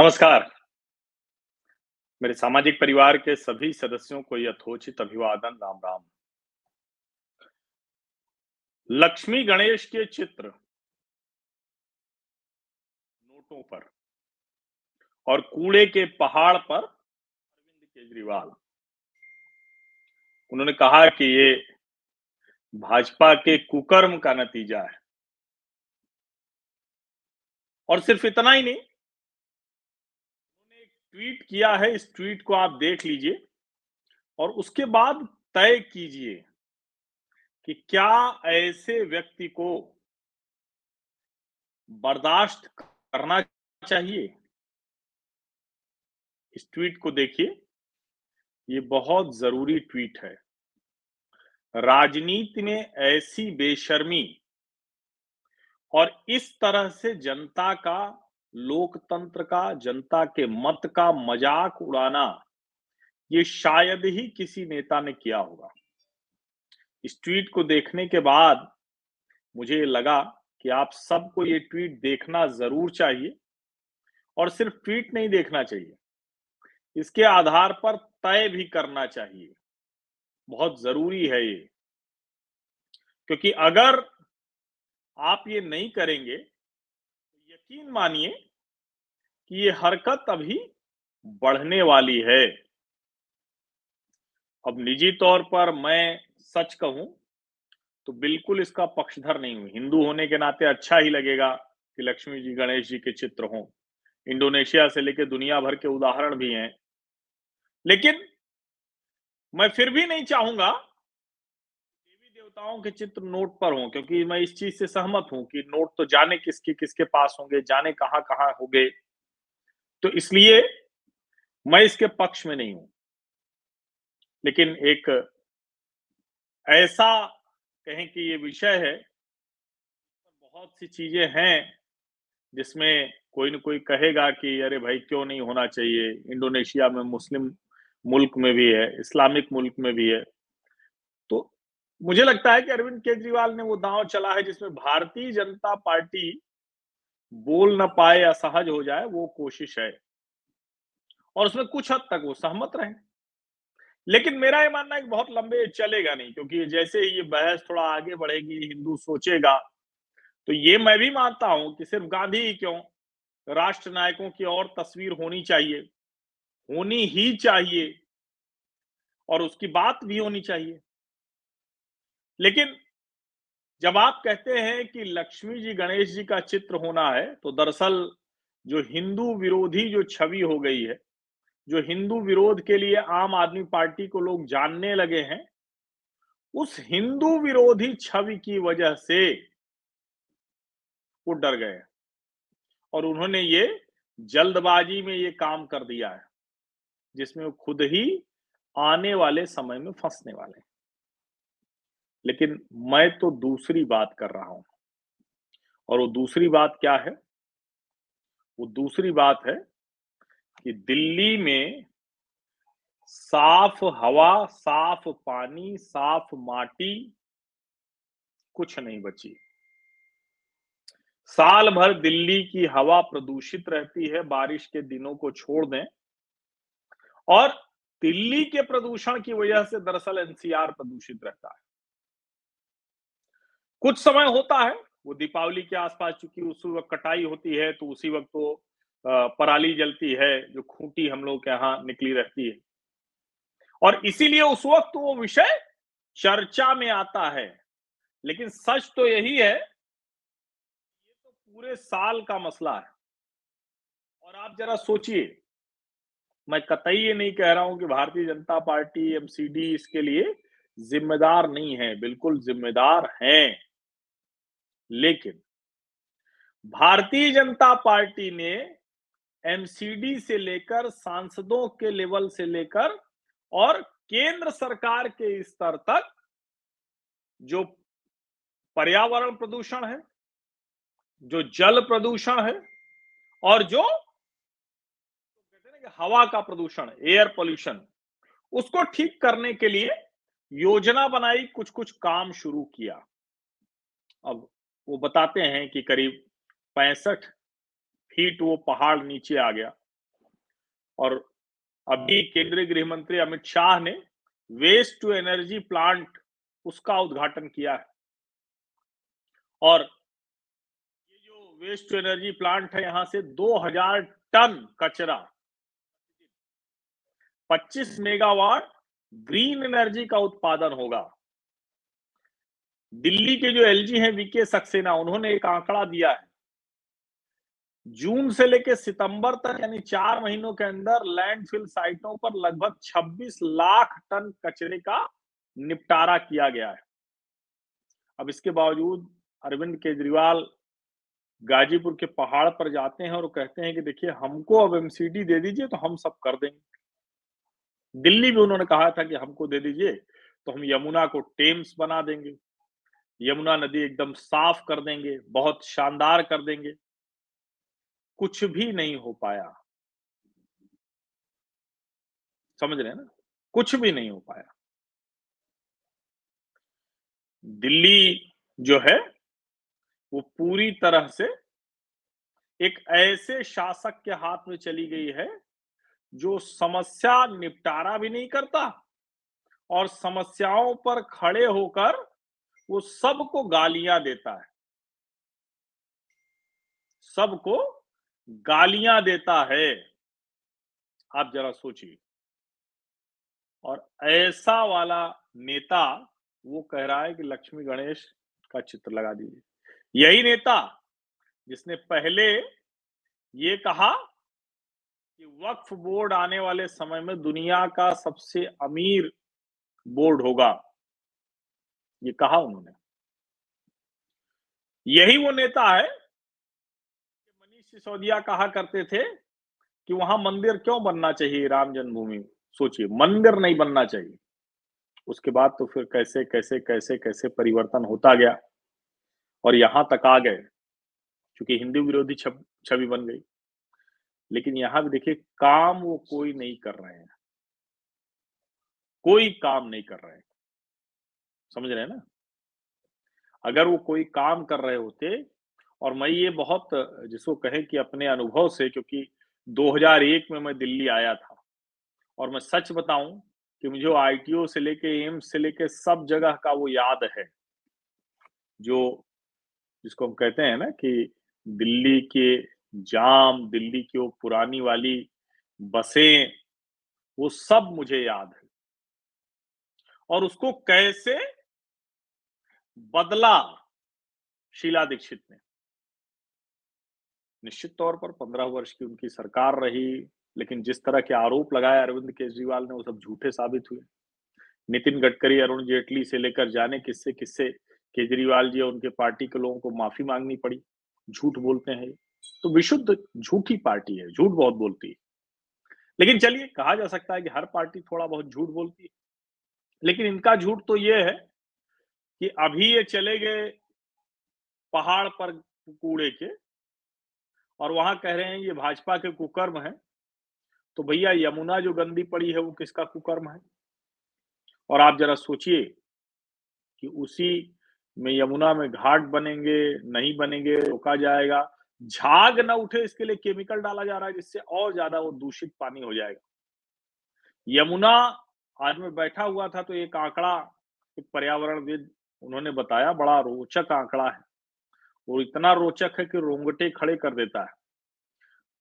नमस्कार। मेरे सामाजिक परिवार के सभी सदस्यों को यथोचित अभिवादन राम राम लक्ष्मी गणेश के चित्र नोटों पर और कूड़े के पहाड़ पर अरविंद केजरीवाल। उन्होंने कहा कि ये भाजपा के कुकर्म का नतीजा है। और सिर्फ़ इतना ही नहीं ट्वीट किया है, इस ट्वीट को आप देख लीजिए और उसके बाद तय कीजिए कि क्या ऐसे व्यक्ति को बर्दाश्त करना चाहिए। इस ट्वीट को देखिए, ये बहुत ज़रूरी ट्वीट है। राजनीति में ऐसी बेशर्मी और इस तरह से जनता का लोकतंत्र का, जनता के मत का मज़ाक उड़ाना, ये शायद ही किसी नेता ने किया होगा। इस ट्वीट को देखने के बाद मुझे लगा कि आप सबको ये ट्वीट देखना ज़रूर चाहिए और सिर्फ़ ट्वीट नहीं देखना चाहिए, इसके आधार पर तय भी करना चाहिए। बहुत ज़रूरी है ये, क्योंकि अगर आप ये नहीं करेंगे यकीन मानिए कि ये हरकत अभी बढ़ने वाली है। अब निजी तौर पर मैं सच कहूँ तो बिल्कुल इसका पक्षधर नहीं हूँ। हिंदू होने के नाते अच्छा ही लगेगा कि लक्ष्मी जी, गणेश जी के चित्र हों। इंडोनेशिया से लेकर दुनिया भर के उदाहरण भी हैं। लेकिन मैं फिर भी नहीं चाहूँगा देवताओं के चित्र नोट पर हों, क्योंकि मैं इस चीज़ से सहमत हूँ कि नोट तो जाने किसके किसके पास होंगे, जाने कहाँ कहाँ होंगे। तो इसलिए मैं इसके पक्ष में नहीं हूँ। लेकिन एक ऐसा कहें कि ये विषय है, बहुत सी चीज़ें हैं जिसमें कोई ना कोई कहेगा कि, अरे भाई, क्यों नहीं होना चाहिए? इंडोनेशिया में मुस्लिम मुल्क में भी है, इस्लामिक मुल्क में भी है। मुझे लगता है कि अरविंद केजरीवाल ने वो दांव चला है जिसमें भारतीय जनता पार्टी बोल ना पाए असहज हो जाए, वो कोशिश है। और उसमें कुछ हद तक वो सहमत रहे। लेकिन मेरा ये मानना है कि बहुत लंबे चलेगा नहीं, क्योंकि जैसे ही ये बहस थोड़ा आगे बढ़ेगी, हिंदू सोचेगा तो ये मैं भी मानता हूँ कि सिर्फ़ गांधी ही क्यों? राष्ट्र नायकों की और तस्वीर होनी चाहिए, होनी ही चाहिए, और उसकी बात भी होनी चाहिए। लेकिन जब आप कहते हैं कि लक्ष्मी जी गणेश जी का चित्र होना है तो दरअसल जो हिंदू विरोधी जो छवि हो गई है, जो हिंदू विरोध के लिए आम आदमी पार्टी को लोग जानने लगे हैं, उस हिंदू विरोधी छवि की वजह से वो डर गए और उन्होंने ये जल्दबाजी में ये काम कर दिया है, जिसमें वो खुद ही आने वाले समय में फंसने वाले लेकिन मैं तो दूसरी बात कर रहा हूँ। और वो दूसरी बात क्या है? वो दूसरी बात है कि दिल्ली में साफ़ हवा, साफ़ पानी, साफ़ माटी कुछ नहीं बची। साल भर दिल्ली की हवा प्रदूषित रहती है, बारिश के दिनों को छोड़ दें। और दिल्ली के प्रदूषण की वजह से दरअसल एनसीआर प्रदूषित रहता है। कुछ समय होता है, वो दीपावली के आसपास चूँकि उस वक्त कटाई होती है तो उसी वक्त तो पराली जलती है, जो खूंटी हम लोग के यहाँ निकली रहती है। और इसीलिए उस वक्त वो विषय चर्चा में आता है। लेकिन सच तो यही है, ये तो पूरे साल का मसला है। और आप जरा सोचिए, मैं कतई ये नहीं कह रहा हूँ कि भारतीय जनता पार्टी एमसीडी इसके लिए जिम्मेदार नहीं है, बिल्कुल जिम्मेदार हैं। लेकिन भारतीय जनता पार्टी ने एमसीडी से लेकर सांसदों के लेवल से लेकर और केंद्र सरकार के स्तर तक जो पर्यावरण प्रदूषण है, जो जल प्रदूषण है और जो हवा का प्रदूषण एयर पोल्यूशन उसको ठीक करने के लिए योजना बनाई कुछ कुछ काम शुरू किया। अब वो बताते हैं कि करीब पैंसठ फीट वो पहाड़ नीचे आ गया। और अभी केंद्रीय गृह मंत्री अमित शाह ने वेस्ट टू एनर्जी प्लांट उसका उद्घाटन किया है। और ये जो वेस्ट टू एनर्जी प्लांट है, यहाँ से 2000 टन कचरा। 25 मेगावाट ग्रीन एनर्जी का उत्पादन होगा। दिल्ली के जो एलजी हैं वीके सक्सेना, उन्होंने एक आंकड़ा दिया है। जून से लेकर सितंबर तक, यानी चार महीनों के अंदर, लैंडफिल साइटों पर लगभग 26 लाख टन कचरे का निपटारा किया गया है। अब इसके बावजूद अरविंद केजरीवाल गाजीपुर के पहाड़ पर जाते हैं और कहते हैं कि देखिए, हमको अब एमसीडी दे दीजिए तो हम सब कर देंगे। दिल्ली भी उन्होंने कहा था कि हमको दे दीजिए तो हम यमुना को टेम्स बना देंगे। यमुना नदी एकदम साफ़ कर देंगे, बहुत शानदार कर देंगे। कुछ भी नहीं हो पाया। समझ रहे हैं ना? कुछ भी नहीं हो पाया। दिल्ली जो है, वो पूरी तरह से एक ऐसे शासक के हाथ में चली गई है, जो समस्या निपटारा भी नहीं करता और समस्याओं पर खड़े होकर वो सबको गालियाँ देता है। सबको गालियाँ देता है। आप जरा सोचिए। और ऐसा वाला नेता वो कह रहा है कि लक्ष्मी गणेश का चित्र लगा दीजिए। यही नेता जिसने पहले ये कहा कि वक्फ बोर्ड आने वाले समय में दुनिया का सबसे अमीर बोर्ड होगा। ये कहा उन्होंने। यही वो नेता है मनीष सिसोदिया कहा करते थे कि वहाँ मंदिर क्यों बनना चाहिए राम जन्मभूमि? सोचिए, मंदिर नहीं बनना चाहिए। उसके बाद तो फिर कैसे कैसे कैसे कैसे परिवर्तन होता गया और यहाँ तक आ गए, क्योंकि हिंदू विरोधी छवि बन गई। लेकिन यहाँ भी देखिए, काम वो कोई नहीं कर रहे हैं। कोई काम नहीं कर रहे हैं। समझ रहे हैं ना? अगर वो कोई काम कर रहे होते और मैं ये बहुत, जिसको कहें कि अपने अनुभव से, क्योंकि 2001 में मैं दिल्ली आया था और मैं सच बताऊँ कि मुझे आईटीओ से लेके एम्स से लेके सब जगह का वो याद है। जो, जिसको हम कहते हैं ना कि दिल्ली के जाम, दिल्ली की वो पुरानी वाली बसें, वो सब मुझे याद है। और उसको कैसे बदला शीला दीक्षित ने। निश्चित तौर पर पंद्रह वर्ष की उनकी सरकार रही, लेकिन जिस तरह के आरोप लगाए अरविंद केजरीवाल ने, वो सब झूठे साबित हुए। नितिन गडकरी, अरुण जेटली से लेकर जाने किससे किससे केजरीवाल जी और उनके पार्टी के लोगों को माफ़ी मांगनी पड़ी? झूठ बोलते हैं तो विशुद्ध झूठी पार्टी है, झूठ बहुत बोलती है। लेकिन चलिए, कहा जा सकता है कि हर पार्टी थोड़ा बहुत झूठ बोलती है। लेकिन इनका झूठ तो ये है कि अभी ये चले गए पहाड़ पर कूड़े के और वहाँ कह रहे हैं, ये भाजपा के कुकर्म है। तो भैया, यमुना जो गंदी पड़ी है, वो किसका कुकर्म है? और आप जरा सोचिए कि उसी में यमुना में घाट बनेंगे, नहीं बनेंगे, रोका जाएगा। झाग न उठे, इसके लिए केमिकल डाला जा रहा है, जिससे और ज़्यादा वो दूषित पानी हो जाएगा। यमुना आज में बैठा हुआ था तो एक आंकड़ा, एक पर्यावरणविद उन्होंने बताया, बड़ा रोचक आंकड़ा है। वो इतना रोचक है कि रोंगटे खड़े कर देता है।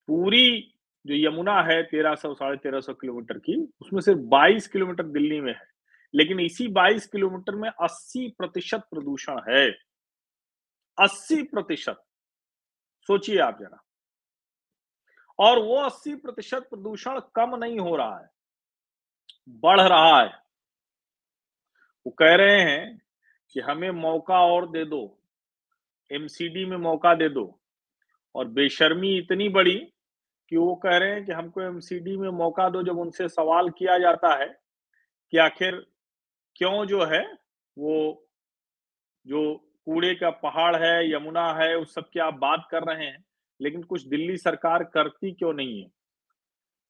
पूरी जो यमुना है तेरह सौ, साढ़े तेरह सौ किलोमीटर की, उसमें सिर्फ़ बाईस किलोमीटर दिल्ली में है। लेकिन इसी बाईस किलोमीटर में अस्सी प्रतिशत प्रदूषण है। अस्सी प्रतिशत। सोचिए आप जरा। और वो अस्सी प्रतिशत प्रदूषण कम नहीं हो रहा है, बढ़ रहा है। वो कह रहे हैं कि हमें मौका और दे दो। एमसीडी में मौका दे दो। और बेशर्मी इतनी बड़ी कि वो कह रहे हैं कि हमको एमसीडी में मौका दो जब उनसे सवाल किया जाता है कि आखिर क्यों जो है वो जो कूड़े का पहाड़ है, यमुना है, उस सब की आप बात कर रहे हैं, लेकिन कुछ दिल्ली सरकार करती क्यों नहीं है?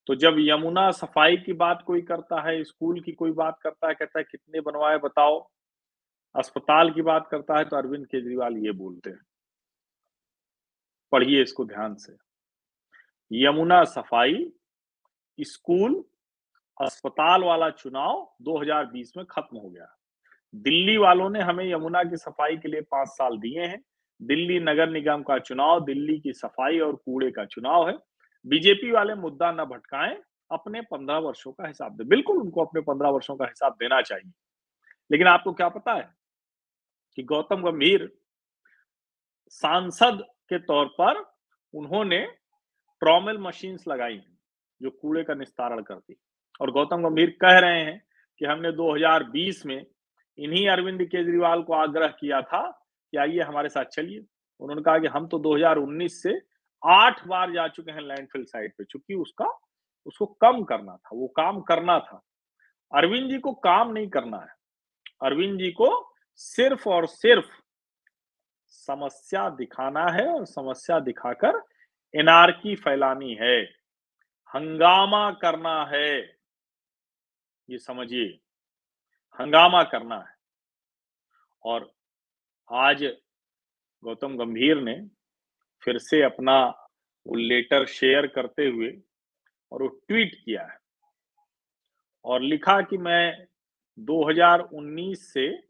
तो जब यमुना सफ़ाई की बात कोई करता है, स्कूल की कोई बात करता है, कहता है, कितने बनवाए बताओ। अस्पताल की बात करता है तो अरविंद केजरीवाल ये बोलते हैं। पढ़िए इसको ध्यान से। यमुना सफ़ाई स्कूल अस्पताल वाला चुनाव 2020 में खत्म हो गया। दिल्ली वालों ने हमें यमुना की सफ़ाई के लिए पाँच साल दिए हैं। दिल्ली नगर निगम का चुनाव, दिल्ली की सफ़ाई और कूड़े का चुनाव है। बीजेपी वाले मुद्दा न भटकाएँ, अपने पंद्रह वर्षों का हिसाब दे। बिल्कुल उनको अपने पंद्रह वर्षों का हिसाब देना चाहिए। लेकिन आपको क्या पता है? कि गौतम गंभीर सांसद के तौर पर उन्होंने ट्रॉमल मशीन्स लगाई जो कूड़े का निस्तारण करती और गौतम गंभीर कह रहे हैं कि हमने 2020 में इन्हीं अरविंद केजरीवाल को आग्रह किया था कि आइए हमारे साथ चलिए। उन्होंने कहा कि हम तो 2019 से आठ बार जा चुके हैं लैंडफिल साइट पे, चूँकि उसका, उसको कम करना था, वो काम करना था। अरविंद जी को काम नहीं करना है। अरविंद जी को सिर्फ़ और सिर्फ़ समस्या दिखाना है और समस्या दिखाकर एनआरकी फैलानी है। हंगामा करना है। ये समझिए, हंगामा करना है। और आज गौतम गंभीर ने फिर से अपना वो लेटर शेयर करते हुए और वो ट्वीट किया है और लिखा कि मैं 2019 से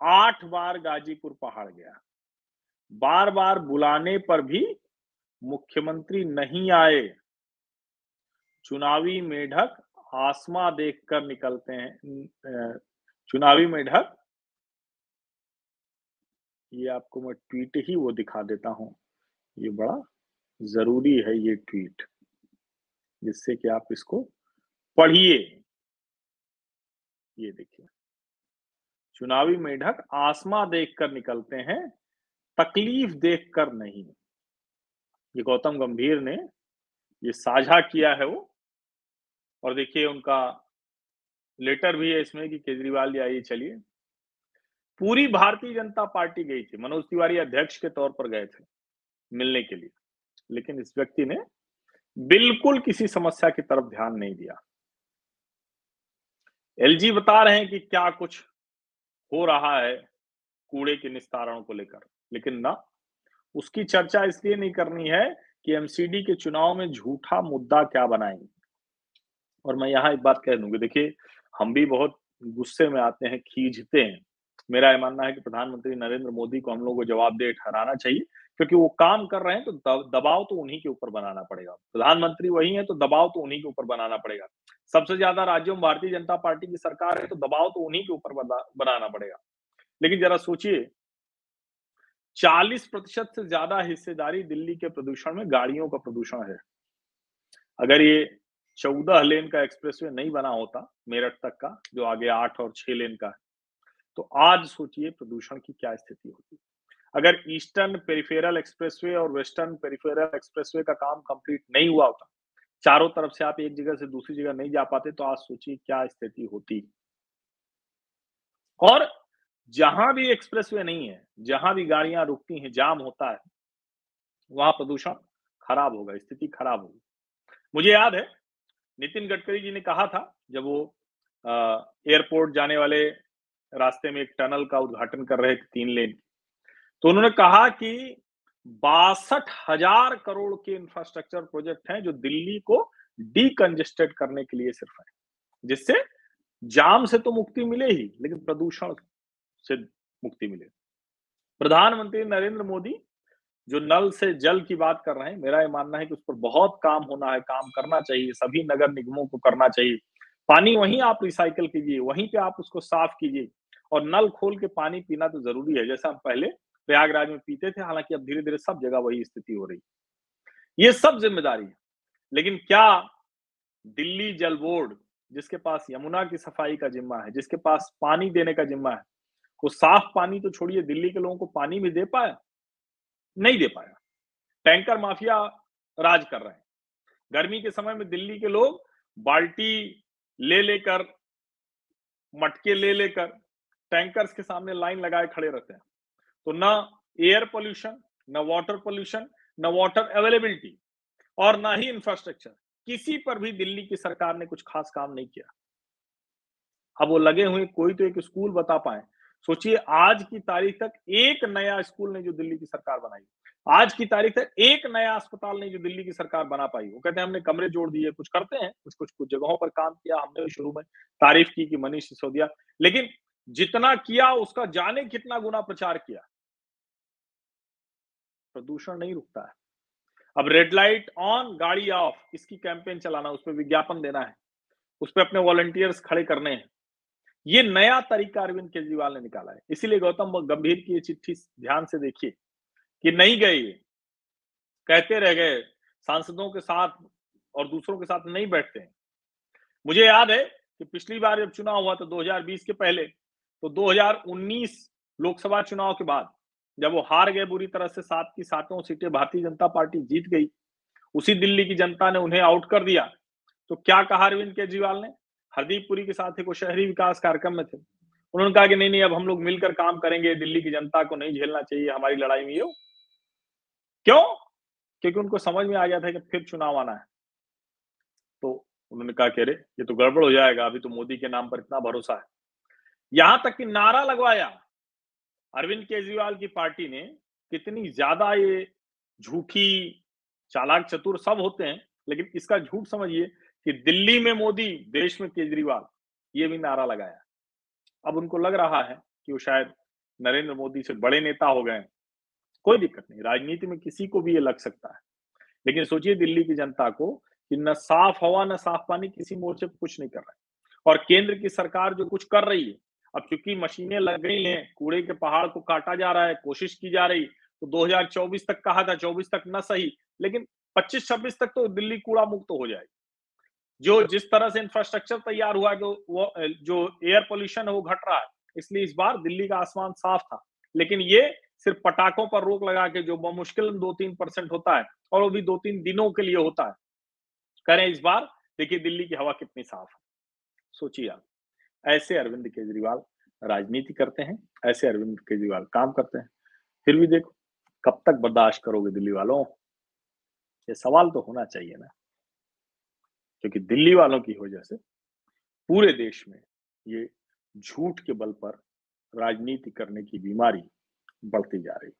आठ बार गाजीपुर पहाड़ गया। बार बार बुलाने पर भी मुख्यमंत्री नहीं आए। चुनावी मेढक आसमा देखकर निकलते हैं। चुनावी मेढक। ये आपको मैं ट्वीट ही वो दिखा देता हूँ। ये बड़ा ज़रूरी है ये ट्वीट, जिससे कि आप इसको पढ़िए। ये देखिए। चुनावी मेढक आसमा देखकर निकलते हैं, तकलीफ़ देखकर नहीं। ये गौतम गंभीर ने ये साझा किया है वो। और देखिए उनका लेटर भी है इसमें कि केजरीवाल जी, आइए चलिए। पूरी भारतीय जनता पार्टी गई थी, मनोज तिवारी अध्यक्ष के तौर पर गए थे मिलने के लिए। लेकिन इस व्यक्ति ने बिल्कुल किसी समस्या की तरफ़ ध्यान नहीं दिया। एलजी बता रहे हैं कि क्या कुछ हो रहा है कूड़े के निस्तारण को लेकर, लेकिन ना। उसकी चर्चा इसलिए नहीं करनी है कि एमसीडी के चुनाव में झूठा मुद्दा क्या बनाएँगे। और मैं यहाँ एक बात कह दूँगी, देखिए, हम भी बहुत गुस्से में आते हैं, खींचते हैं। मेरा यह मानना है कि प्रधानमंत्री नरेंद्र मोदी को हम लोग को जवाब दे ठहराना चाहिए क्योंकि वो काम कर रहे हैं तो दबाव तो उन्हीं के ऊपर बनाना पड़ेगा। प्रधानमंत्री वही है तो दबाव तो उन्हीं के ऊपर बनाना पड़ेगा। सबसे ज़्यादा राज्यों में भारतीय जनता पार्टी की सरकार है तो दबाव तो उन्हीं के ऊपर बनाना पड़ेगा। लेकिन जरा सोचिए, चालीस प्रतिशत से ज़्यादा हिस्सेदारी दिल्ली के प्रदूषण में गाड़ियों का प्रदूषण है। अगर ये चौदह लेन का एक्सप्रेसवे नहीं बना होता, मेरठ तक का, जो आगे आठ और छह लेन का है तो आज सोचिए प्रदूषण की क्या स्थिति होती अगर ईस्टर्न पेरिफेरल एक्सप्रेसवे और वेस्टर्न पेरिफेरल एक्सप्रेसवे का काम कंप्लीट नहीं हुआ होता, चारों तरफ़ से आप एक जगह से दूसरी जगह नहीं जा पाते तो आज सोचिए क्या स्थिति होती। और जहाँ भी एक्सप्रेसवे नहीं है, जहाँ भी गाड़ियाँ रुकती हैं, जाम होता है, वहाँ प्रदूषण खराब होगा, स्थिति खराब होगी। मुझे याद है, नितिन गडकरी जी ने कहा था, जब वो एयरपोर्ट जाने वाले रास्ते में एक टनल का उद्घाटन कर रहे थे, तीन लेन। तो उन्होंने कहा कि बासठ हज़ार करोड़ के इंफ्रास्ट्रक्चर प्रोजेक्ट हैं जो दिल्ली को डीकंजेस्टेड करने के लिए सिर्फ़ है, जिससे जाम से तो मुक्ति मिले ही, लेकिन प्रदूषण से मुक्ति मिले। प्रधानमंत्री नरेंद्र मोदी जो नल से जल की बात कर रहे हैं, मेरा ये मानना है कि उस पर बहुत काम होना है, काम करना चाहिए, सभी नगर निगमों को करना चाहिए। पानी वहीं आप रिसाइकल कीजिए, वहीं पे आप उसको साफ़ कीजिए, और नल खोल के पानी पीना तो ज़रूरी है, जैसा हम पहले प्रयागराज में पीते थे, हालाँकि अब धीरे धीरे सब जगह वही स्थिति हो रही ये सब ज़िम्मेदारी है, लेकिन क्या दिल्ली जल बोर्ड, जिसके पास यमुना की सफ़ाई का जिम्मा है, जिसके पास पानी देने का जिम्मा है, वो साफ़ पानी तो छोड़िए, दिल्ली के लोगों को पानी भी दे पाया? नहीं दे पाया। टैंकर माफिया राज कर रहे हैं। गर्मी के समय में दिल्ली के लोग बाल्टी ले लेकर, मटके ले लेकर, टैंकर्स के सामने लाइन लगाए खड़े रहते हैं। तो ना एयर पोल्यूशन न वाटर पोल्यूशन न वाटर अवेलेबिलिटी और ना ही इंफ्रास्ट्रक्चर किसी पर भी दिल्ली की सरकार ने कुछ खास काम नहीं किया। अब वो लगे हुए, कोई तो एक स्कूल बता पाए। सोचिए, आज की तारीख तक एक नया स्कूल ने जो दिल्ली की सरकार बनाई। आज की तारीख तक एक नया अस्पताल ने जो दिल्ली की सरकार बना पाई। वो कहते हैं, हमने कमरे जोड़ दिए, कुछ करते हैं, कुछ कुछ कुछ जगहों पर काम किया, हमने भी शुरू में तारीफ़ की कि मनीष सिसोदिया। लेकिन जितना किया, उसका जाने कितना गुना प्रचार किया। प्रदूषण नहीं रुकता है। अब रेड लाइट ऑन गाड़ी ऑफ़ इसकी कैंपेन चलाना, उस पर विज्ञापन देना है, उस पर अपने वॉलंटियर्स खड़े करने हैं। ये नया तरीका अरविंद केजरीवाल ने निकाला है। इसीलिए गौतम गंभीर की ये चिट्ठी ध्यान से देखिए कि नहीं गए कहते रह गए, सांसदों के साथ और दूसरों के साथ नहीं बैठते हैं। मुझे याद है कि पिछली बार जब चुनाव हुआ तो 2020 के पहले तो 2019 लोकसभा चुनाव के बाद जब वो हार गए बुरी तरह से, सात की सातों सीटें भारतीय जनता पार्टी जीत गई। उसी दिल्ली की जनता ने उन्हें आउट कर दिया। तो क्या कहा अरविंद केजरीवाल ने? हरदीप पुरी के साथ एक शहरी विकास कार्यक्रम में थे। उन्होंने कहा कि नहीं नहीं, अब हम लोग मिलकर काम करेंगे, दिल्ली की जनता को नहीं झेलना चाहिए हमारी लड़ाई में ये। क्यों? क्योंकि उनको समझ में आ गया था कि फिर चुनाव आना है। तो उन्होंने कहा कि अरे, ये तो गड़बड़ हो जाएगा, अभी तो मोदी के नाम पर इतना भरोसा है। यहाँ तक कि नारा लगवाया। अरविंद केजरीवाल की पार्टी ने कितनी ज़्यादा ये झूठी, चालाक, चतुर सब होते हैं, लेकिन इसका झूठ समझिए कि दिल्ली में मोदी, देश में केजरीवाल, ये भी नारा लगाया। अब उनको लग रहा है कि वो शायद नरेंद्र मोदी से बड़े नेता हो गए कोई दिक्कत नहीं, राजनीति में किसी को भी ये लग सकता है। लेकिन सोचिए दिल्ली की जनता को कि न साफ़ हवा, न साफ़ पानी किसी मोर्चे पर कुछ नहीं कर रहा है। और केंद्र की सरकार जो कुछ कर रही है अब क्योंकि मशीनें लग गई हैं, कूड़े के पहाड़ को काटा जा रहा है, कोशिश की जा रही तो 2024 तक कहा था 24 तक न सही, लेकिन 25-26 तक तो दिल्ली कूड़ा मुक्त तो हो जाएगी। जो जिस तरह से इंफ्रास्ट्रक्चर तैयार हुआ है वो, जो एयर पोल्यूशन है, वो घट रहा है, इसलिए इस बार दिल्ली का आसमान साफ़ था। लेकिन ये सिर्फ़ पटाखों पर रोक लगा के जो मुश्किल दो तीन परसेंट होता है, और वो भी दो तीन दिनों के लिए होता है। करें इस बार, देखिए दिल्ली की हवा कितनी साफ़ है। सोचिए आप। ऐसे अरविंद केजरीवाल राजनीति करते हैं, ऐसे अरविंद केजरीवाल काम करते हैं। फिर भी देखो, कब तक बर्दाश्त करोगे दिल्ली वालों? ये सवाल तो होना चाहिए ना। क्योंकि दिल्ली वालों की वजह से पूरे देश में ये झूठ के बल पर राजनीति करने की बीमारी बढ़ती जा रही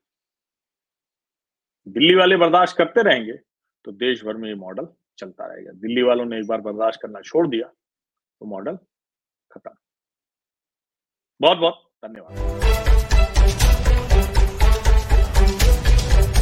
दिल्ली वाले बर्दाश्त करते रहेंगे तो देश भर में ये मॉडल चलता रहेगा। दिल्ली वालों ने एक बार बर्दाश्त करना छोड़ दिया तो मॉडल खत्म। बहुत बहुत धन्यवाद।